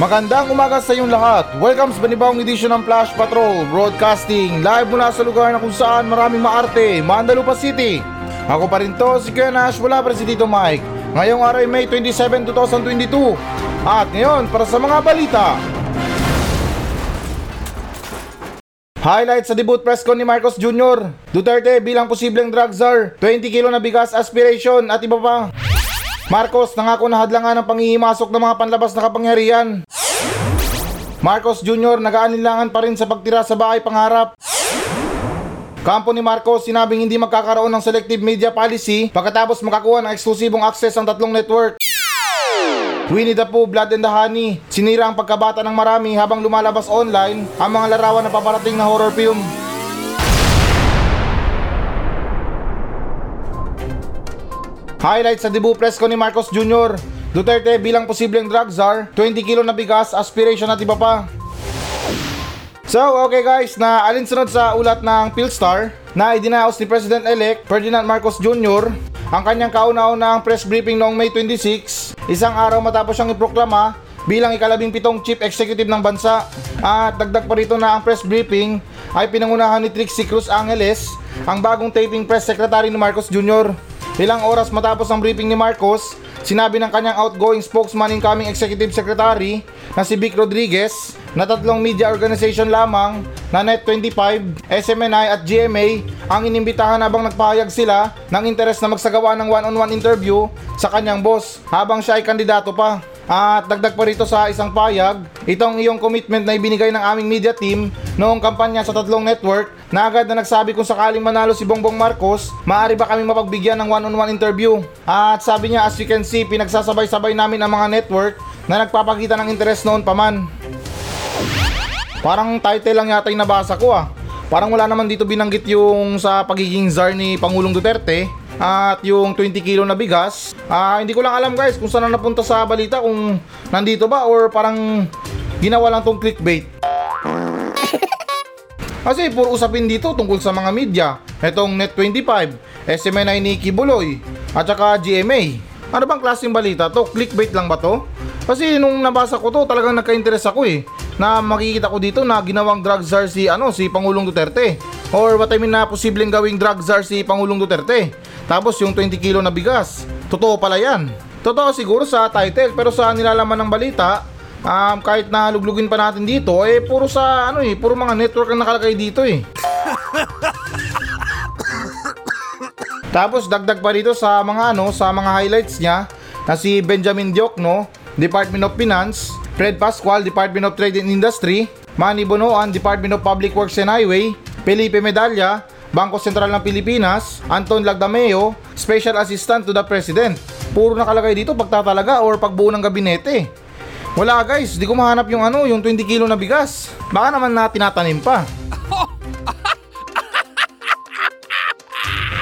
Magandang umaga sa inyong lahat. Welcome sa panibawang edisyon ng Flash Patrol Broadcasting live mula sa lugar na kung saan maraming maarte, Mandalupa City. Ako pa rin to, si Kuya Nash, wala pa si Tito Mike. Ngayong araw ay May 27, 2022. At ngayon, para sa mga balita. Highlight sa debut press con ni Marcos Jr. Duterte bilang posibleng drug czar, 20 kilo na bigas aspiration at iba pa. Marcos nangako na hadlangan ng panghihimasok ng mga panlabas na kapangyarihan. Marcos Jr. nag-aanilangan pa rin sa pagtira sa bahay pangarap. Kampo ni Marcos sinabing hindi magkakaroon ng selective media policy pagkatapos makakuha ng eksklusibong access ang tatlong network. Winnie the Pooh, Blood and the Honey. Sinira ang pagkabata ng marami habang lumalabas online ang mga larawan na paparating na horror film. Highlight sa debut press ko ni Marcos Jr. Duterte bilang posibleng drug czar, 20 kilo na bigas, aspiration at iba pa. So, okay guys, na alinsunod sa ulat ng Philstar na idinaos ni President-elect Ferdinand Marcos Jr. ang kanyang kauna-unahang press briefing noong May 26, isang araw matapos siyang iproklama bilang ikalabing pitong chief executive ng bansa. At dagdag pa rito na ang press briefing ay pinangunahan ni Trixie Cruz Angeles, ang bagong taping press secretary ni Marcos Jr. Ilang oras matapos ang briefing ni Marcos, sinabi ng kanyang outgoing spokesman incoming executive secretary na si Vic Rodriguez na tatlong media organization lamang na Net25, SMNI at GMA ang inimbitahan habang nagpahayag sila ng interes na magsagawa ng one-on-one interview sa kanyang boss habang siya ay kandidato pa. At dagdag pa rito sa isang payag, itong iyong commitment na ibinigay ng aming media team noong kampanya sa tatlong network na agad na nagsabi kung sakaling manalo si Bongbong Marcos, maaari ba kami mapagbigyan ng one-on-one interview? At sabi niya as you can see, pinagsasabay-sabay namin ang mga network na nagpapakita ng interes noon pa man. Parang title lang yata yung nabasa ko ah. Parang wala naman dito binanggit yung sa pagiging czar ni Pangulong Duterte at yung 20 kilo na bigas. Ah, hindi ko lang alam guys kung saan na napunta sa balita kung nandito ba or parang ginawa lang tong clickbait. Kasi puro usapin dito tungkol sa mga media. Etong Net25, SMNI ni Kibuloy, at saka GMA. Ano bang klaseng balita to? Clickbait lang ba to? Kasi nung nabasa ko to, talagang nagka-interest ako eh. Na makikita ko dito na ginawang drug czar si, ano, si Pangulong Duterte. Or what I mean na posibleng gawing drug czar si Pangulong Duterte. Tapos yung 20 kilo na bigas. Totoo pala yan. Totoo siguro sa title pero sa nilalaman ng balita, um, kahit na luglugin pa natin dito, eh puro sa ano eh, puro mga network ang nakalagay dito eh. Tapos dagdag pa rito sa mga ano, sa mga highlights niya na si Benjamin Diokno, Department of Finance, Fred Pascual, Department of Trade and Industry, Manny Bonoan, Department of Public Works and Highway, Felipe Medalla, Bangko Sentral ng Pilipinas, Anton Lagdameo, Special Assistant to the President. Puro nakalagay dito pagtatalaga or pagbuo ng gabinete. Wala guys, di ko mahanap yung ano, yung 20 kilo na bigas. Baka naman na tinatanim pa.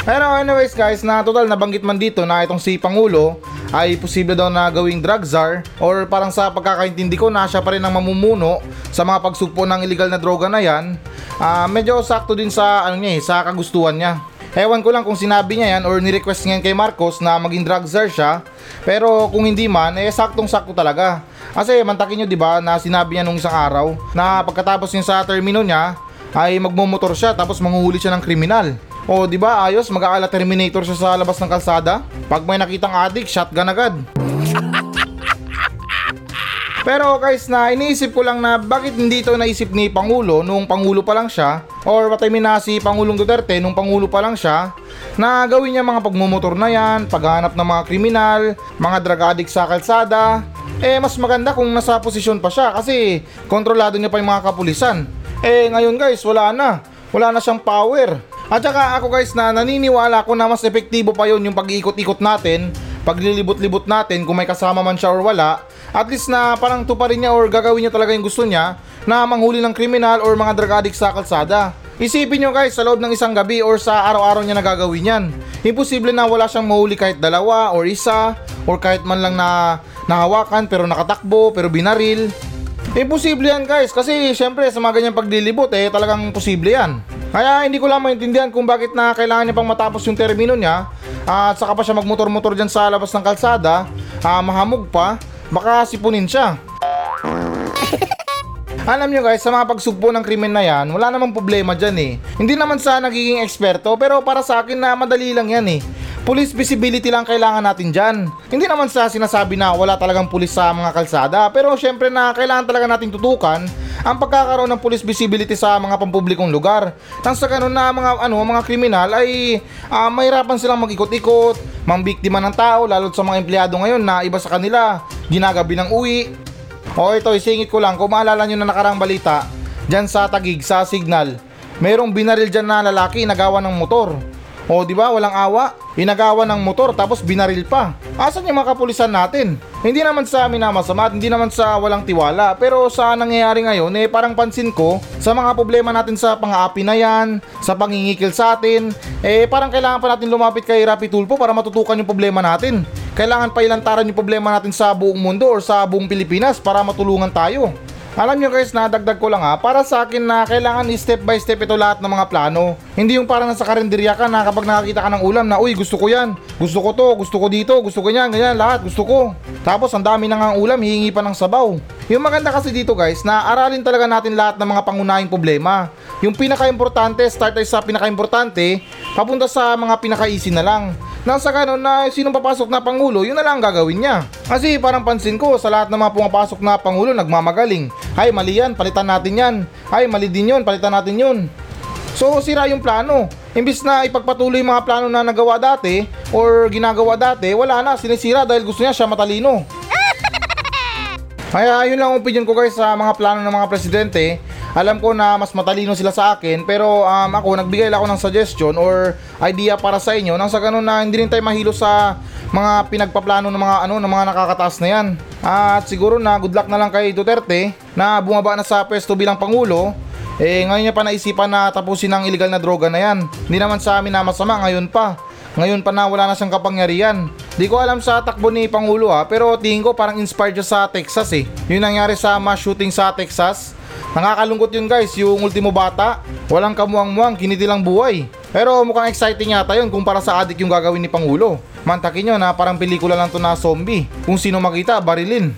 Pero anyways guys, na total nabanggit man dito na itong si Pangulo ay posible daw na gawing drug czar or parang sa pagkakaintindi ko na siya pa rin ang mamumuno sa mga pagsugpo ng illegal na droga na yan. Ah, medyo sakto din sa ano niya eh, sa kagustuhan niya. Ewan ko lang kung sinabi niya yan or ni-request niya kay Marcos na maging drug czar siya. Pero kung hindi man, eh saktong-sakto talaga. Kasi mantakin nyo ba na sinabi niya nung isang araw na pagkatapos yung sa termino niya ay magmumotor siya tapos manghuhuli siya ng kriminal. O di ba ayos mag-aala terminator siya sa labas ng kalsada? Pag may nakitang addict, shotgun agad. Pero guys na iniisip ko lang na bakit hindi ito naisip ni Pangulo nung Pangulo pa lang siya or what I mean na si Pangulong Duterte nung Pangulo pa lang siya na gawin niya mga pagmumotor na yan, paghanap ng mga kriminal, mga drug addict sa kalsada eh mas maganda kung nasa posisyon pa siya kasi kontrolado niya pa yung mga kapulisan. Eh ngayon guys wala na, wala na siyang power. At saka ako guys na naniniwala ko na mas epektibo pa yon yung pag-iikot-ikot natin, paglilibot-libot natin kung may kasama man siya or wala, at least na parang tuparin niya or gagawin niya talaga yung gusto niya na manghuli ng kriminal or mga drug addict sa kalsada. Isipin nyo guys, sa loob ng isang gabi or sa araw-araw niya nagagawin yan. Imposible na wala siyang mahuli kahit dalawa or isa or kahit man lang na nahawakan pero nakatakbo pero binaril. Imposible yan guys kasi syempre sa mga ganyang paglilibot eh talagang posible yan. Kaya hindi ko lang maintindihan kung bakit na kailangan niya pang matapos yung termino niya at saka pa siya magmotor-motor dyan sa labas ng kalsada, ah, mahamog pa, baka sipunin siya. Alam nyo guys, sa mga pagsugpo ng krimen na yan, wala namang problema dyan eh. Hindi naman sa nagiging eksperto, pero para sa akin na madali lang yan eh. Police visibility lang kailangan natin dyan. Hindi naman sa sinasabi na wala talagang pulis sa mga kalsada, pero syempre na kailangan talaga nating tutukan ang pagkakaroon ng police visibility sa mga pampublikong lugar. Nang sa ganun na mga ano mga kriminal ay ah, mahirapan silang mag-ikot-ikot, mambiktima ng tao lalo sa mga empleyado ngayon na iba sa kanila, ginagabi ng uwi, o ito, isingit ko lang, kung maalala nyo na nakarang balita, dyan sa Tagig, sa Signal, merong binaril dyan na lalaki nagawa ng motor. O di ba walang awa, inagawa ng motor tapos binaril pa. Asan yung mga kapulisan natin? Hindi naman sa amin na masama at hindi naman sa walang tiwala pero sa nangyayari ngayon eh parang pansin ko sa mga problema natin sa pang-aapi na yan, sa pangingikil sa atin, eh parang kailangan pa natin lumapit kay Rapi Tulpo para matutukan yung problema natin. Kailangan pa ilantaran yung problema natin sa buong mundo or sa buong Pilipinas para matulungan tayo. Alam nyo guys, nadagdag ko lang ha, para sa akin na kailangan step by step ito lahat ng mga plano. Hindi yung parang nasa karinderya ka na kapag nakakita ka ng ulam na, uy gusto ko yan, gusto ko to, gusto ko dito, gusto ko yan, ganyan, lahat, gusto ko. Tapos ang dami na nga ulam, hihingi pa ng sabaw. Yung maganda kasi dito guys, na aralin talaga natin lahat ng mga pangunahing problema. Yung pinaka-importante, start tayo sa pinaka-importante, papunta sa mga pinaka-easy na lang. Nang sa ganun na sinong papasok na pangulo, yun na lang ang gagawin niya. Kasi parang pansin ko sa lahat ng mga pumapasok na pangulo nagmamagaling. Ay mali yan, palitan natin yan. Ay mali din yun, palitan natin yun. So sira yung plano. Imbis na ipagpatuloy mga plano na nagawa dati or ginagawa dati, wala na, sinisira dahil gusto niya siya matalino. Kaya yun lang ang opinion ko guys sa mga plano ng mga presidente. Alam ko na mas matalino sila sa akin pero um, ako nagbigay lang ako ng suggestion or idea para sa inyo nang sa ganun na hindi rin tayo mahilo sa mga pinagpaplano ng mga ano ng mga nakakataas na yan. At siguro na good luck na lang kay Duterte na bumaba na sa pwesto bilang pangulo. Eh ngayon niya pa naisipan na tapusin ang illegal na droga na yan. Hindi naman sa amin na masama ngayon pa. Ngayon pa na wala na siyang kapangyarihan. Di ko alam sa takbo ni Pangulo ha, pero tingin ko parang inspired siya sa Texas eh. Yung nangyari sa mass shooting sa Texas. Nakakalungkot yun guys, yung ultimo bata. Walang kamuang-muang, kinitilang buhay. Pero mukhang exciting yata yun kung para sa adik yung gagawin ni Pangulo. Mantakin nyo na parang pelikula lang to na zombie. Kung sino makita, barilin.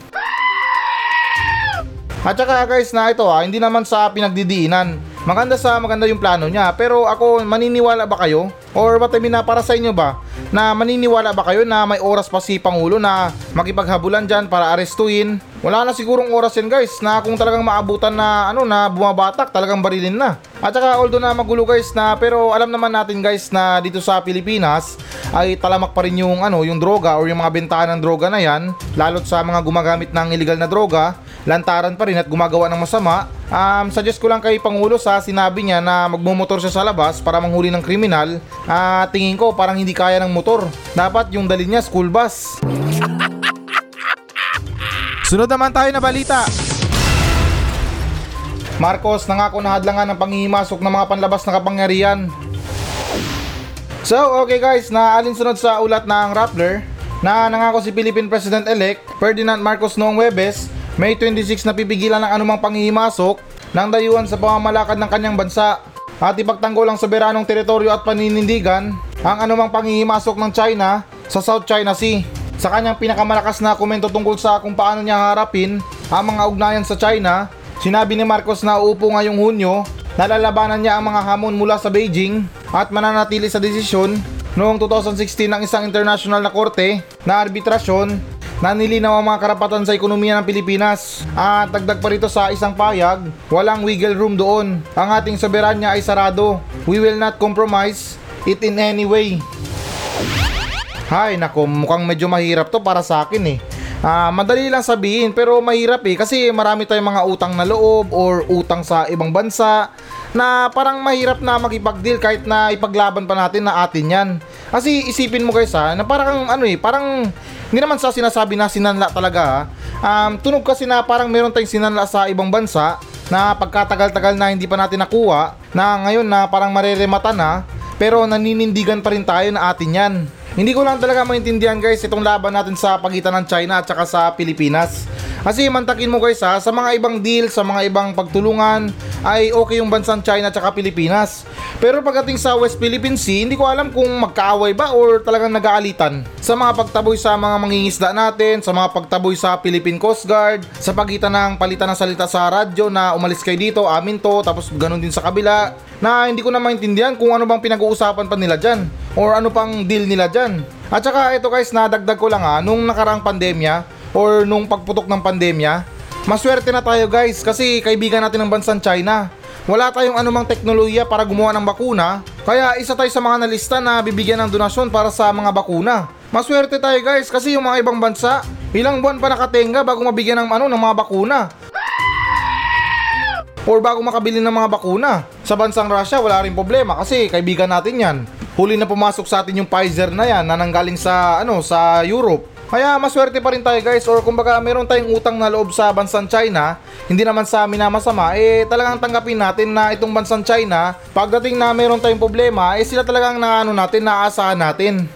At saka guys na ito ha, hindi naman sa pinagdidiinan. Maganda sa maganda yung plano niya. Pero ako, maniniwala ba kayo? Or what I mean na para sa inyo ba? Na maniniwala ba kayo na may oras pa si Pangulo na makipaghabulan dyan para arestuin? Wala na sigurong oras yan guys na kung talagang maabutan na ano na bumabatak talagang barilin na. At saka although na magulo guys na pero alam naman natin guys na dito sa Pilipinas ay talamak pa rin yung ano yung droga or yung mga bentahan ng droga na yan lalo't sa mga gumagamit ng illegal na droga lantaran pa rin at gumagawa ng masama um, suggest ko lang kay Pangulo sa sinabi niya na magmumotor siya sa labas para manghuli ng kriminal at tingin ko parang hindi kaya ng motor dapat yung dali niya school bus Sunod naman tayo na balita. Marcos nangako na hadlangan ng panghihimasok ng mga panlabas na kapangyarihan. So, okay guys, na alinsunod sa ulat ng Rappler na nangako si Philippine President-elect Ferdinand Marcos noong Webes, May 26 na pipigilan ng anumang panghihimasok ng dayuhan sa pamamalakad ng kanyang bansa at ipagtanggol ang soberanong teritoryo at paninindigan ang anumang panghihimasok ng China sa South China Sea. Sa kanyang pinakamalakas na komento tungkol sa kung paano niya harapin ang mga ugnayan sa China, sinabi ni Marcos na uupo ngayong Hunyo na lalabanan niya ang mga hamon mula sa Beijing at mananatili sa desisyon noong 2016 ng isang international na korte na arbitrasyon na nilinaw ang mga karapatan sa ekonomiya ng Pilipinas. At dagdag pa rito sa isang payag, walang wiggle room doon. Ang ating soberanya ay sarado. We will not compromise it in any way. Hay, nako, mukhang medyo mahirap to para sa akin eh. Ah, madali lang sabihin pero mahirap eh kasi marami tayong mga utang na loob or utang sa ibang bansa na parang mahirap na makipag-deal kahit na ipaglaban pa natin na atin yan. Kasi isipin mo guys ha, na parang ano eh, parang hindi naman sa sinasabi na sinanla talaga ha. Um, tunog kasi na parang meron tayong sinanla sa ibang bansa na pagkatagal-tagal na hindi pa natin nakuha na ngayon na parang mareremata na pero naninindigan pa rin tayo na atin yan. Hindi ko lang talaga maintindihan guys itong laban natin sa pagitan ng China at saka sa Pilipinas. Kasi mantakin mo guys ha, sa mga ibang deal, sa mga ibang pagtulungan, ay okay yung bansang China at Pilipinas. Pero pagdating sa West Philippine Sea, hindi ko alam kung magkaaway ba or talagang nag-aalitan. Sa mga pagtaboy sa mga mangingisda natin, sa mga pagtaboy sa Philippine Coast Guard, sa pagitan ng palitan ng salita sa radyo na umalis kayo dito, amin to, tapos ganun din sa kabila, na hindi ko na maintindihan kung ano bang pinag-uusapan pa nila dyan or ano pang deal nila dyan. At saka ito guys, nadagdag ko lang ha, nung nakaraang pandemya or nung pagputok ng pandemya, maswerte na tayo guys kasi kaibigan natin ng bansang China. Wala tayong anumang teknolohiya para gumawa ng bakuna, kaya isa tayo sa mga nalista na bibigyan ng donasyon para sa mga bakuna. Maswerte tayo guys kasi yung mga ibang bansa, ilang buwan pa nakatenga bago mabigyan ng ano ng mga bakuna. Or bago makabili ng mga bakuna. Sa bansang Russia wala rin problema kasi kaibigan natin yan. Huli na pumasok sa atin yung Pfizer na yan na nanggaling sa ano sa Europe. Kaya maswerte pa rin tayo guys or kumbaga meron tayong utang na loob sa bansang China, hindi naman sa amin na masama, eh talagang tanggapin natin na itong bansang China, pagdating na meron tayong problema, eh sila talagang naano natin, naaasahan natin.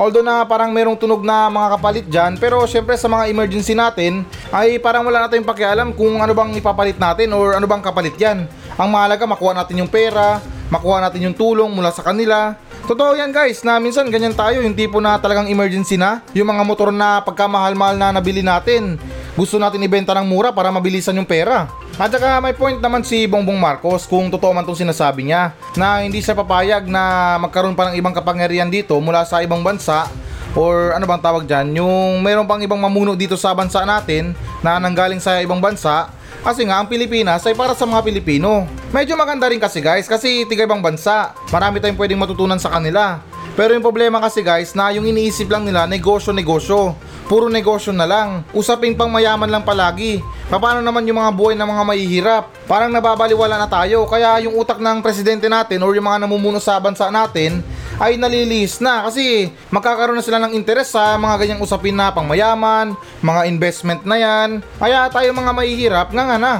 Although na parang merong tunog na mga kapalit dyan, pero syempre sa mga emergency natin, ay parang wala natin pakialam kung ano bang ipapalit natin or ano bang kapalit yan. Ang mahalaga makuha natin yung pera, makuha natin yung tulong mula sa kanila. Totoo yan guys, na minsan ganyan tayo, yung tipo na talagang emergency na, yung mga motor na pagkamahal-mahal na nabili natin, gusto natin ibenta ng mura para mabilisan yung pera. At saka may point naman si Bongbong Marcos kung totoo man itong sinasabi niya na hindi siya papayag na magkaroon pa ng ibang kapangyarihan dito mula sa ibang bansa or ano bang tawag dyan, yung mayroon pang ibang mamuno dito sa bansa natin na nanggaling sa ibang bansa kasi nga ang Pilipinas ay para sa mga Pilipino. Medyo maganda rin kasi guys kasi tiga ibang bansa. Marami tayong pwedeng matutunan sa kanila. Pero yung problema kasi guys na yung iniisip lang nila negosyo-negosyo. Puro negosyo na lang. Usapin pang mayaman lang palagi. Paano naman yung mga buhay ng mga mahihirap? Parang nababaliwala na tayo. Kaya yung utak ng presidente natin or yung mga namumuno sa bansa natin ay nalilis na kasi magkakaroon na sila ng interes sa mga ganyang usapin na pangmayaman, mga investment na yan. Kaya tayo mga mahihirap nga nga na.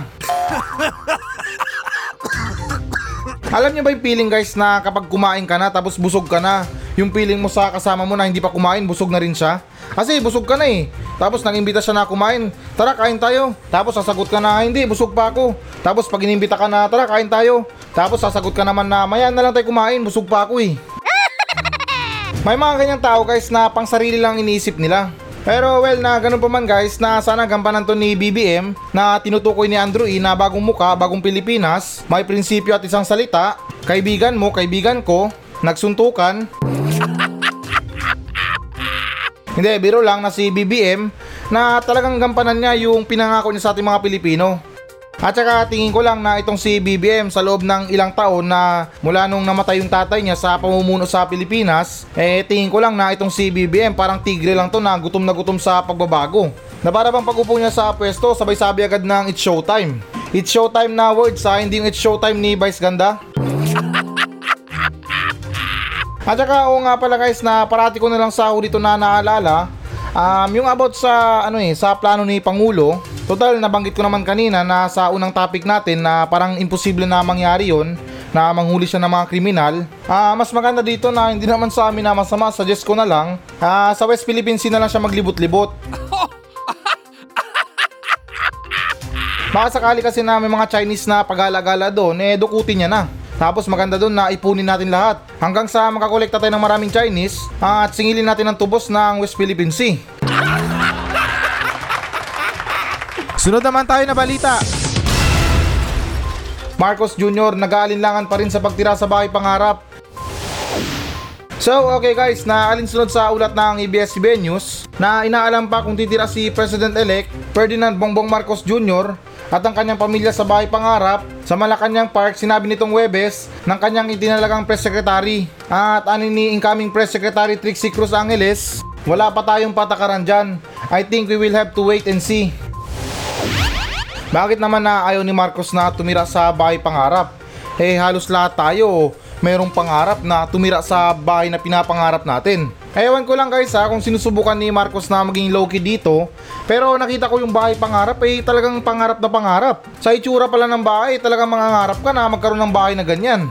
Alam niyo ba yung feeling guys na kapag kumain ka na tapos busog ka na, yung feeling mo sa kasama mo na hindi pa kumain, busog na rin siya? Kasi busog ka na eh. Tapos nang-imbita siya na kumain, tara kain tayo. Tapos sasagot ka na, hindi, busog pa ako. Tapos pag inimbita ka na, tara kain tayo. Tapos sasagot ka naman na, maya na lang tayo kumain, busog pa ako eh. May mga ganyang tao guys na pang sarili lang iniisip nila. Pero well na ganun pa man guys na sana gampanan to ni BBM na tinutukoy ni Andrew E na bagong muka, bagong Pilipinas, may prinsipyo at isang salita, kaibigan mo, kaibigan ko, nagsuntukan. Hindi, biro lang na si BBM na talagang gampanan niya yung pinangako niya sa ating mga Pilipino. At saka tingin ko lang na itong si BBM sa loob ng ilang taon na mula nung namatay yung tatay niya sa pamumuno sa Pilipinas, eh tingin ko lang na itong si BBM parang tigre lang to na gutom na gutom sa pagbabago. Na para bang pag-upo niya sa pwesto, sabay sabi agad ng it's showtime. It's showtime na words ha, hindi yung it's showtime ni Vice Ganda. At saka oo nga pala guys na parati ko na lang sa huli to na naalala um, yung about sa ano eh sa plano ni Pangulo Total, nabanggit ko naman kanina na sa unang topic natin na parang imposible na mangyari yon na manghuli siya ng mga kriminal. Ah, mas maganda dito na hindi naman sa amin na masama, suggest ko na lang, ah, sa West Philippine Sea na lang siya maglibot-libot. Baka sakali kasi na may mga Chinese na pagala-gala doon, eh dukutin niya na. Tapos maganda doon na ipunin natin lahat. Hanggang sa makakolekta tayo ng maraming Chinese ah, at singilin natin ang tubos ng West Philippine Sea. Sunod naman tayo na balita. Marcos Jr. nag-aalinlangan pa rin sa pagtira sa bahay pangarap. So, okay guys, na alinsunod sa ulat ng ABS-CBN News na inaalam pa kung titira si President-elect Ferdinand Bongbong Marcos Jr. at ang kanyang pamilya sa bahay pangarap sa Malacanang Park sinabi nitong Webes ng kanyang itinalagang press secretary. At ani ni incoming press secretary Trixie Cruz Angeles, wala pa tayong patakaran dyan. I think we will have to wait and see. Bakit naman na ayaw ni Marcos na tumira sa bahay pangarap? Eh halos lahat tayo merong pangarap na tumira sa bahay na pinapangarap natin. Ewan ko lang guys ha kung sinusubukan ni Marcos na maging low-key dito pero nakita ko yung bahay pangarap eh talagang pangarap na pangarap. Sa itsura pala ng bahay talagang mangangarap ka na magkaroon ng bahay na ganyan.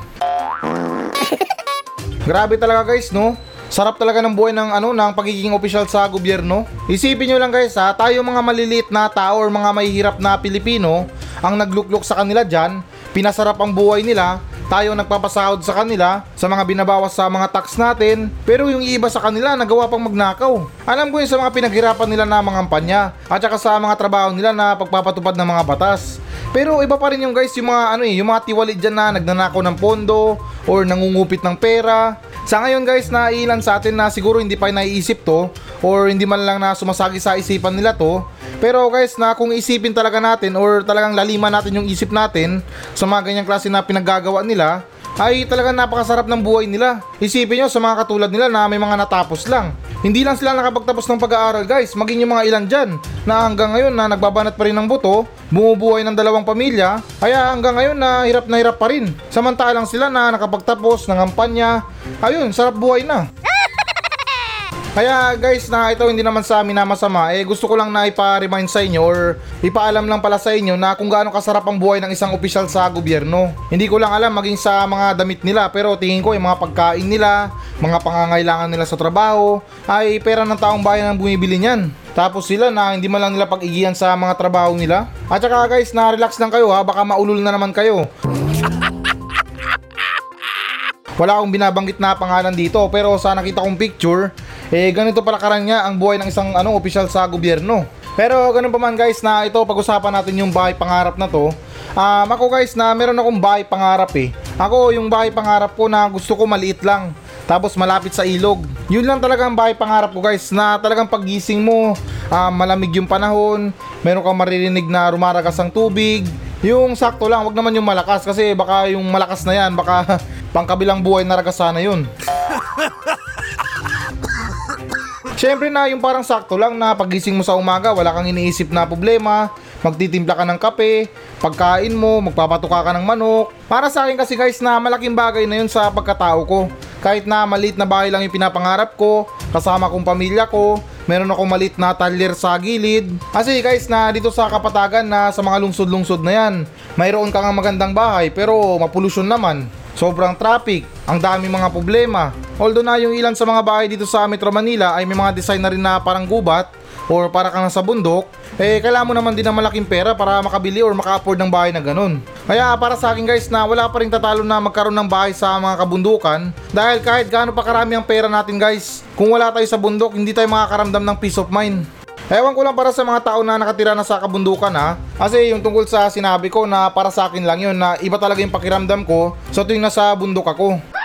Grabe talaga guys no? Sarap talaga ng buhay ng ano ng pagiging opisyal sa gobyerno. Isipin nyo lang guys ha, tayo mga maliliit na tao or mga mahihirap na Pilipino ang nagluklok sa kanila dyan, pinasarap ang buhay nila, tayo nagpapasahod sa kanila sa mga binabawas sa mga tax natin pero yung iba sa kanila nagawa pang magnakaw. Alam ko yun sa mga pinaghirapan nila na mga kampanya at saka sa mga trabaho nila na pagpapatupad ng mga batas. Pero iba pa rin yung guys yung mga ano eh, yung mga tiwalit dyan na nagnanakaw ng pondo or nangungupit ng pera. Sa ngayon guys na ilan sa atin na siguro hindi pa naiisip to or hindi man lang na sumasagi sa isipan nila to pero guys, na kung isipin talaga natin or talagang laliman natin yung isip natin sa mga ganyang klase na pinaggagawa nila, ay talagang napakasarap ng buhay nila. Isipin nyo sa mga katulad nila na may mga natapos lang. Hindi lang sila nakapagtapos ng pag-aaral guys, maging yung mga ilan dyan na hanggang ngayon na nagbabanat pa rin ng buto, bumubuhay ng dalawang pamilya, kaya hanggang ngayon na hirap na hirap pa rin. Samantalang sila na nakapagtapos ng kampanya, ayun, sarap buhay na. Kaya guys na ito hindi naman sa amin na masama eh gusto ko lang na ipa-remind sa inyo or ipaalam lang pala sa inyo na kung gaano kasarap ang buhay ng isang opisyal sa gobyerno. Hindi ko lang alam maging sa mga damit nila pero tingin ko yung mga pagkain nila, mga pangangailangan nila sa trabaho ay pera ng taong bayan ang bumibili niyan. Tapos sila na hindi man lang nila pag-igihan sa mga trabaho nila. At saka guys na relax lang kayo ha baka maulol na naman kayo. Wala akong binabanggit na pangalan dito pero sa nakita kong picture, eh ganito pala karanya ang buhay ng isang ano opisyal sa gobyerno. Pero ganun pa man guys na ito pag-usapan natin yung bahay pangarap na to. Um, ako guys na meron akong bahay pangarap eh. Ako yung bahay pangarap ko na gusto ko maliit lang. Tapos malapit sa ilog. Yun lang talaga ang bahay pangarap ko guys na talagang paggising mo, um, malamig yung panahon, meron kang maririnig na rumaragas ang tubig, yung sakto lang, wag naman yung malakas kasi baka yung malakas na yan, baka pangkabilang buhay na ragas sana yun. Siyempre na yung parang sakto lang na pagising mo sa umaga, wala kang iniisip na problema, magtitimpla ka ng kape, pagkain mo, magpapatuka ka ng manok. Para sa akin kasi guys na malaking bagay na yun sa pagkatao ko. Kahit na maliit na bahay lang yung pinapangarap ko, kasama kong pamilya ko, meron akong maliit na talyer sa gilid. Kasi guys na dito sa Kapatagan na sa mga lungsod-lungsod na yan, mayroon kang magandang bahay pero mapolusyon naman. Sobrang traffic, ang dami mga problema. Although na yung ilan sa mga bahay dito sa Metro Manila ay may mga design na rin na parang gubat or para kang nasa bundok, eh kailangan mo naman din ng malaking pera para makabili or maka-afford ng bahay na ganun. Kaya para sa akin guys na wala pa rin tatalo na magkaroon ng bahay sa mga kabundukan dahil kahit gaano pa karami ang pera natin guys, kung wala tayo sa bundok hindi tayo makakaramdam ng peace of mind. Ewan ko lang para sa mga tao na nakatira na sa kabundukan ha. Kasi yung tungkol sa sinabi ko na para sa akin lang yun na iba talaga yung pakiramdam ko sa tuwing nasa bundok ako.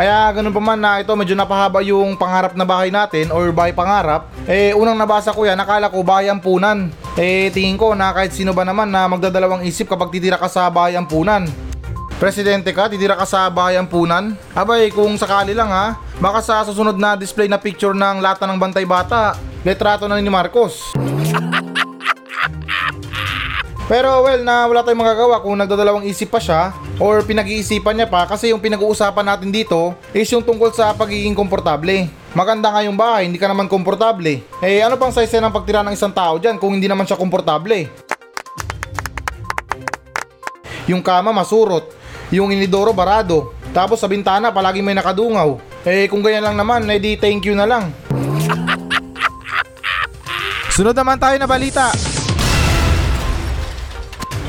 Kaya ganun pa man na ito medyo napahaba yung pangarap na bahay natin or bahay pangarap. Eh unang nabasa ko yan, nakala ko bahay ampunan. Eh tingin ko na kahit sino ba naman na magdadalawang isip kapag titira ka sa bahay ampunan. Presidente ka, titira ka sa bahay ampunan? Abay, kung sakali lang ha, baka sa susunod na display na picture ng lata ng bantay bata, letrato na ni Marcos. Pero well, na wala tayong magagawa kung nagdadalawang isip pa siya or pinag-iisipan niya pa kasi yung pinag-uusapan natin dito is yung tungkol sa pagiging komportable. Maganda nga yung bahay, hindi ka naman komportable. Eh ano pang size ng pagtira ng isang tao dyan kung hindi naman siya komportable? Yung kama masurot, yung inidoro barado, tapos sa bintana palagi may nakadungaw. Eh kung ganyan lang naman, eh di thank you na lang. Sunod naman tayo na balita.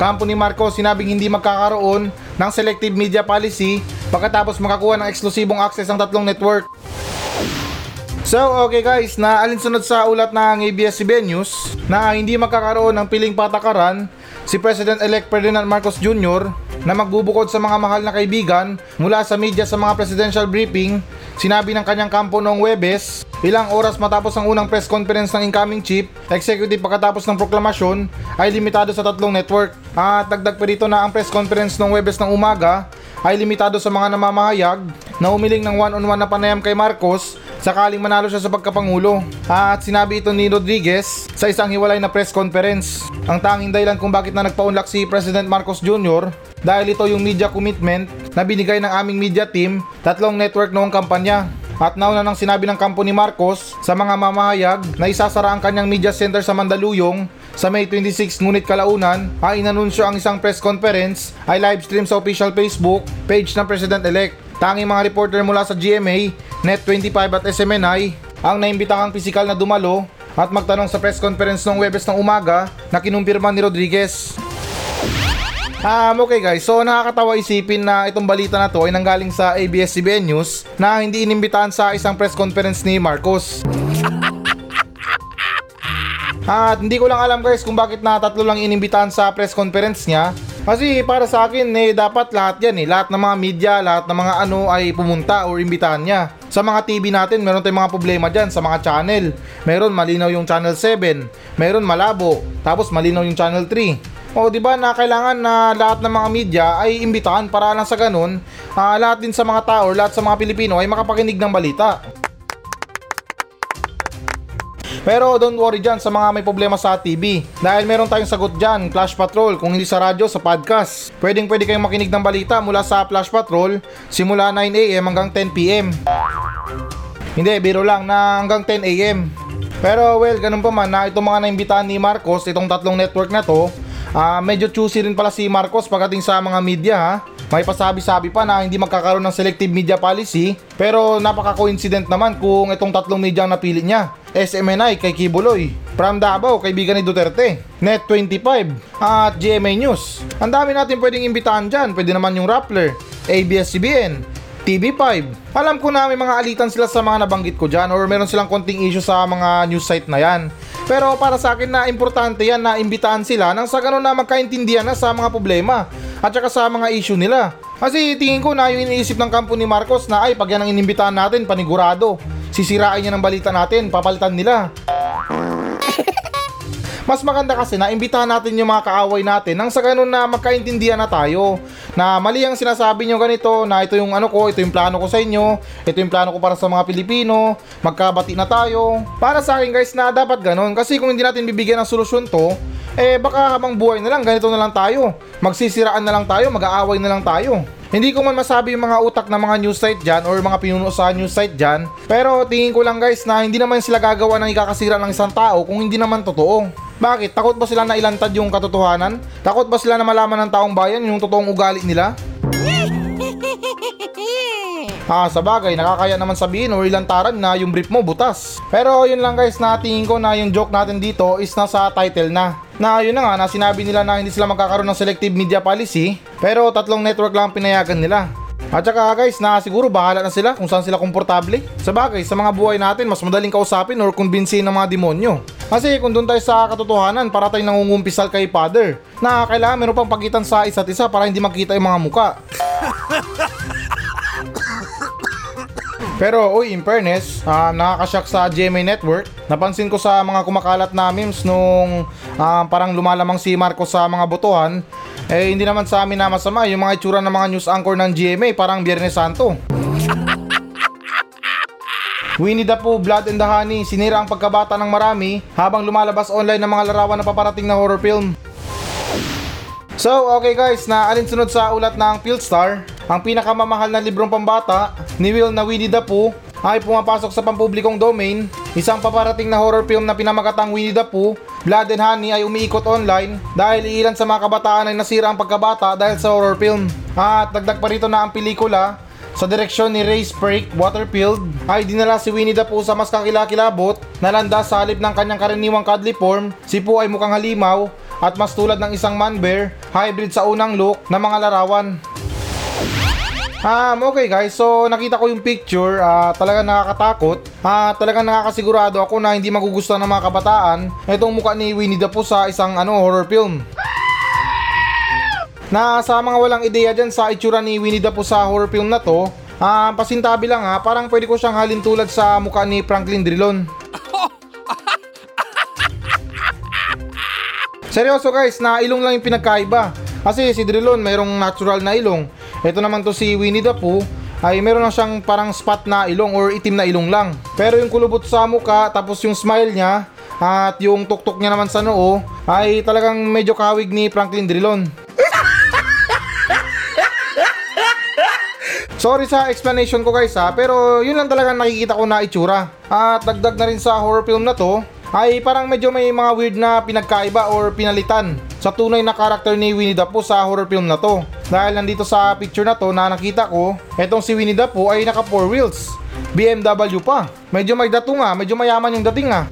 Kampo ni Marcos sinabing hindi magkakaroon ng selective media policy pagkatapos makakuha ng eksklusibong access ang tatlong network. So okay guys, na alinsunod sa ulat ng ABS-CBN News na hindi magkakaroon ng piling patakaran si President-elect Ferdinand Marcos Jr. na magbubukod sa mga mahal na kaibigan mula sa media sa mga presidential briefing, sinabi ng kanyang kampo noong Webes, ilang oras matapos ang unang press conference ng incoming chief, executive pagkatapos ng proklamasyon, ay limitado sa tatlong network. At dagdag pa dito na ang press conference noong Webes ng umaga ay limitado sa mga namamahayag na umiling ng one-on-one na panayam kay Marcos sakaling manalo siya sa pagkapangulo. At sinabi ito ni Rodriguez sa isang hiwalay na press conference. Ang tanging dahilan kung bakit na nagpaunlak si President Marcos Jr. dahil ito yung media commitment na binigay ng aming media team, tatlong network noong kampanya. At nauna nang sinabi ng kampo ni Marcos sa mga mamahayag na isasara ang kanyang media center sa Mandaluyong sa May 26 ngunit kalaunan ay inanunsyo ang isang press conference ay live stream sa official Facebook page ng President-elect. Tanging mga reporter mula sa GMA, Net25 at SMNI ang naimbitahang pisikal na dumalo at magtanong sa press conference noong Webes ng umaga na kinumpirma ni Rodriguez. Um, okay guys, so nakakatawa isipin na itong balita na to ay nanggaling sa ABS-CBN News na hindi inimbitahan sa isang press conference ni Marcos. At hindi ko lang alam guys kung bakit na tatlo lang inimbitahan sa press conference niya. Kasi para sa akin eh dapat lahat yan eh. Lahat ng mga media, lahat ng mga ano ay pumunta or imbitahan niya. Sa mga TV natin, meron tayong mga problema dyan sa mga channel. Meron malinaw yung channel 7, meron malabo, tapos malinaw yung channel 3. O di ba na kailangan na lahat ng mga media ay imbitahan para lang sa ganun, ah, lahat din sa mga tao, lahat sa mga Pilipino ay makapakinig ng balita. Pero don't worry dyan sa mga may problema sa TV. Dahil meron tayong sagot dyan, Flash Patrol, kung hindi sa radyo, sa podcast. Pwedeng pwede kayong makinig ng balita mula sa Flash Patrol simula 9am hanggang 10pm. Hindi, biro lang na hanggang 10am. Pero well, ganun pa man na itong mga naimbitahan ni Marcos, itong tatlong network na to, ah medyo choosy rin pala si Marcos pagdating sa mga media ha. May pasabi-sabi pa na hindi magkakaroon ng selective media policy pero napaka-coincident naman kung itong tatlong media ang napili niya. SMNI kay Kibuloy, From Davao kaibigan ni Duterte, Net25 at GMA News. Ang dami natin pwedeng imbitahan dyan, pwede naman yung Rappler, ABS-CBN, TV5. Alam ko na may mga alitan sila sa mga nabanggit ko dyan or meron silang konting issue sa mga news site na yan. Pero para sa akin na importante yan na imbitahan sila nang sa ganun na magkaintindihan na sa mga problema at saka sa mga issue nila. Kasi tingin ko na yung iniisip ng kampo ni Marcos na ay pag yan ang inimbitahan natin panigurado. Sisirain niya ng balita natin, papalitan nila. Mas maganda kasi na imbitahan natin yung mga kaaway natin nang sa ganun na magkaintindihan na tayo. Na mali ang sinasabi nyo ganito, na ito yung ano ko, ito yung plano ko sa inyo, ito yung plano ko para sa mga Pilipino, magkabati na tayo. Para sa akin guys na dapat ganun kasi kung hindi natin bibigyan ng solusyon to, eh baka habang buhay na lang, ganito na lang tayo. Magsisiraan na lang tayo, mag-aaway na lang tayo. Hindi ko man masabi yung mga utak ng mga news site dyan or mga pinuno sa news site dyan. Pero tingin ko lang guys na hindi naman sila gagawa ng ikakasira ng isang tao kung hindi naman totoo. Bakit? Takot ba sila na ilantad yung katotohanan? Takot ba sila na malaman ng taong bayan yung totoong ugali nila? Ah, sa bagay, nakakaya naman sabihin or ilantaran na yung brief mo butas. Pero yun lang guys, na tingin ko na yung joke natin dito is nasa title na. Na yun na nga, na sinabi nila na hindi sila magkakaroon ng selective media policy, pero tatlong network lang ang pinayagan nila. At saka guys, na siguro bahala na sila kung saan sila komportable. Sa bagay, sa mga buhay natin, mas madaling kausapin or kumbinsihin ng mga demonyo. Kasi kung doon tayo sa katotohanan, para tayong nangungumpisal kay Father, na kailangan meron pang pagitan sa isa't isa para hindi makita yung mga muka. Pero uy, in fairness, uh, nakakashock sa GMA Network. Napansin ko sa mga kumakalat na memes nung ah, parang lumalamang si Marcos sa mga botohan. Eh hindi naman sa amin na masama yung mga itsura ng mga news anchor ng GMA parang Biyernes Santo. Winnie the Pooh, Blood and the Honey, sinira ang pagkabata ng marami habang lumalabas online ng mga larawan na paparating na horror film. So, okay guys, na alinsunod sa ulat ng Philstar, ang pinakamamahal na librong pambata ni Will na Winnie the Pooh ay pumapasok sa pampublikong domain. Isang paparating na horror film na pinamagatang Winnie the Pooh, Blood and Honey ay umiikot online dahil ilan sa mga kabataan ay nasira ang pagkabata dahil sa horror film. At dagdag pa rito na ang pelikula sa direksyon ni Ray Sprake Waterfield ay dinala si Winnie the Pooh sa mas kakilakilabot na landas sa halip ng kanyang karaniwang cuddly form. Si Pooh ay mukhang halimaw at mas tulad ng isang man bear, hybrid sa unang look ng mga larawan. Um, okay guys, so nakita ko yung picture, ah talagang nakakatakot. Ah, talagang nakakasigurado ako na hindi magugustuhan ng mga kabataan itong mukha ni Winnie the Pooh sa isang ano horror film. Na sa mga walang ideya dyan sa itsura ni Winnie the Pooh sa horror film na to, ah pasintabi lang ha, parang pwede ko siyang halin tulad sa mukha ni Franklin Drilon. Seryoso guys, na ilong lang yung pinagkaiba. Kasi si Drilon mayroong natural na ilong. Ito naman to si Winnie the Pooh ay meron lang siyang parang spot na ilong or itim na ilong lang. Pero yung kulubot sa muka tapos yung smile niya at yung tuktok niya naman sa noo ay talagang medyo kahawig ni Franklin Drilon. Sorry sa explanation ko guys ha, pero yun lang talaga nakikita ko na itsura. At dagdag na rin sa horror film na to, ay parang medyo may mga weird na pinagkaiba or pinalitan sa tunay na karakter ni Winnie the Pooh sa horror film na to. Dahil nandito sa picture na to na nakita ko, etong si Winnie the Pooh ay naka 4 wheels. BMW pa. Medyo may dato nga, medyo mayaman yung dating nga.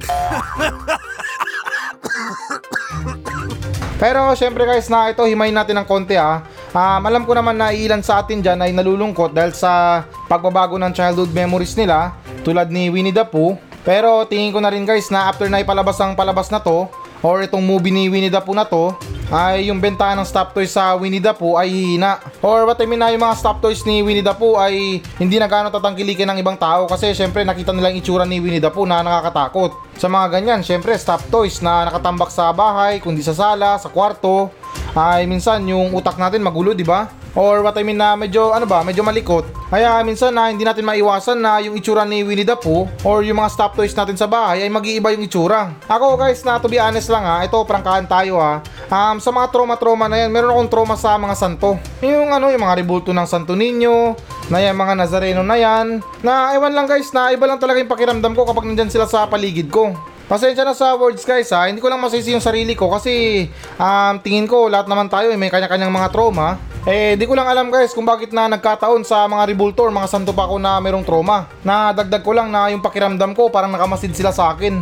Pero syempre guys na ito himayin natin ng konti ah. Um, alam ko naman na ilan sa atin dyan ay nalulungkot dahil sa pagbabago ng childhood memories nila tulad ni Winnie the Pooh. Pero tingin ko na rin guys na after na ipalabas ang palabas na to or itong movie ni Winnie the Pooh na to ay yung bentahan ng stop toys sa Winnie the Pooh ay hihina. Or what I mean na yung mga stop toys ni Winnie the Pooh ay hindi na gano'ng tatangkilikin ng ibang tao kasi syempre nakita nila yung itsura ni Winnie the Pooh na nakakatakot. Sa mga ganyan, syempre stop toys na nakatambak sa bahay, kundi sa sala, sa kwarto, ay minsan yung utak natin magulo, di ba? Or what I mean na medyo ano ba, medyo malikot. Kaya minsan na hindi natin maiwasan na yung itsura ni Winnie the Pooh or yung mga stop toys natin sa bahay ay mag-iiba yung itsura. Ako guys na to be honest lang ha, ito prangkahan tayo ha. Um, sa mga trauma-trauma na yan, meron akong trauma sa mga santo. Yung ano, yung mga rebulto ng Santo Niño, na yan, mga Nazareno na yan. Na ewan lang guys, na iba lang talaga yung pakiramdam ko kapag nandyan sila sa paligid ko. Pasensya na sa words guys ha, hindi ko lang masisi yung sarili ko kasi um, tingin ko lahat naman tayo eh, may kanya-kanyang mga trauma. Eh, di ko lang alam guys kung bakit na nagkataon sa mga rebulto or mga santo pa ako na merong trauma. Na dagdag ko lang na yung pakiramdam ko parang nakamasid sila sa akin.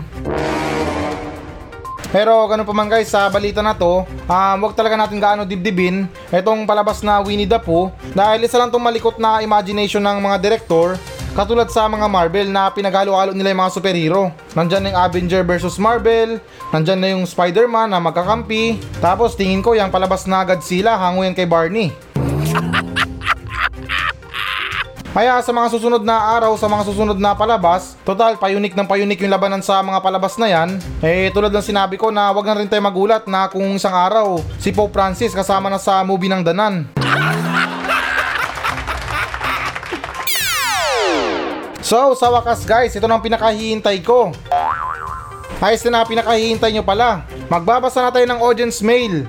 Pero ganun pa man guys, sa balita na to, um, wag talaga natin gaano dibdibin itong palabas na Winnie the Pooh dahil isa lang tong malikot na imagination ng mga director katulad sa mga Marvel na pinaghalo-halo nila yung mga superhero. Nandyan na yung Avenger versus Marvel, nandyan na yung Spider-Man na magkakampi, tapos tingin ko yung palabas na Godzilla hango yan kay Barney. Kaya sa mga susunod na araw, sa mga susunod na palabas, total payunik ng payunik yung labanan sa mga palabas na yan. Eh tulad ng sinabi ko na wag na rin tayo magulat na kung isang araw si Pope Francis kasama na sa movie ng Danan. So, sa wakas guys, ito na ang pinakahihintay ko. Ayos na na pinakahihintay nyo pala. Magbabasa na tayo ng audience mail.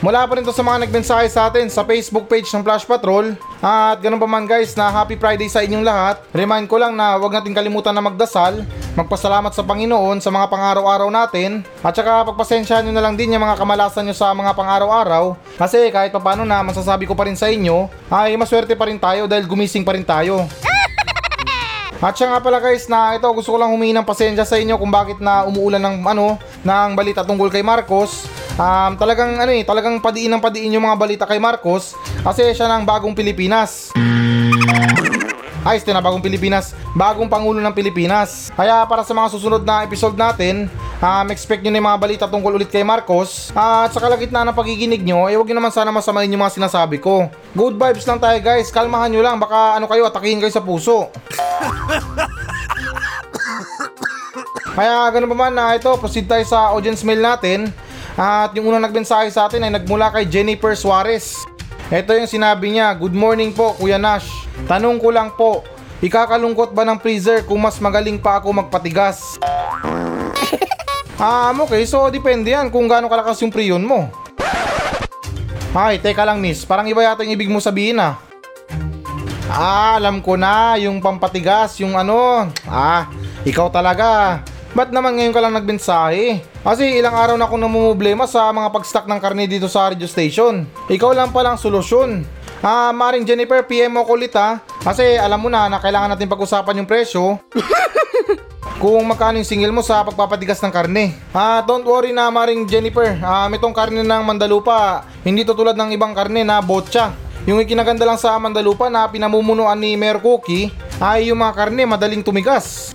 Mula pa rin to sa mga nagmensahe sa atin sa Facebook page ng Flash Patrol. At ganun pa man guys na Happy Friday sa inyong lahat. Remind ko lang na huwag natin kalimutan na magdasal, magpasalamat sa Panginoon sa mga pangaraw-araw natin, at saka pagpasensyahan nyo na lang din yung mga kamalasan nyo sa mga pangaraw-araw. Kasi kahit papano na masasabi ko pa rin sa inyo, ay maswerte pa rin tayo dahil gumising pa rin tayo. At siya nga pala guys na ito gusto ko lang humingi ng pasensya sa inyo kung bakit na umuulan ng ano ng balita tungkol kay Marcos. Um, talagang ano eh, talagang padiin ng padiin yung mga balita kay Marcos kasi siya ng bagong Pilipinas. Ayos din na bagong Pilipinas, bagong Pangulo ng Pilipinas. Kaya para sa mga susunod na episode natin, um, expect nyo na yung mga balita tungkol ulit kay Marcos. Uh, at sa kalagitnaan ng pagiginig nyo, eh huwag nyo naman sana masamain yung mga sinasabi ko. Good vibes lang tayo guys, kalmahan nyo lang, baka ano kayo, atakihin kayo sa puso. Kaya ganun pa man na ito, proceed tayo sa audience mail natin. At yung unang nagmensahe sa atin ay nagmula kay Jennifer Suarez. Ito yung sinabi niya, Good morning po Kuya Nash. Tanong ko lang po, ikakalungkot ba ng freezer kung mas magaling pa ako magpatigas? Ah, okay, so depende yan kung gaano kalakas yung priyon mo. Ay, teka lang miss, parang iba yata yung ibig mo sabihin ah. Ah, alam ko na, yung pampatigas, yung ano. Ah, ikaw talaga. Ba't naman ngayon ka lang nagbensahe? Kasi ilang araw na akong namumblema sa mga pag-stock ng karne dito sa radio station. Ikaw lang palang solusyon. Ah, Maring Jennifer, PM mo ko ulit ha. Kasi alam mo na na kailangan natin pag-usapan yung presyo. kung magkano yung singil mo sa pagpapatigas ng karne. Ah, don't worry na Maring Jennifer. Ah, itong karne ng Mandalupa, hindi to tulad ng ibang karne na botcha. Yung ikinaganda lang sa Mandalupa na pinamumunuan ni Mayor Cookie ay yung mga karne madaling tumigas.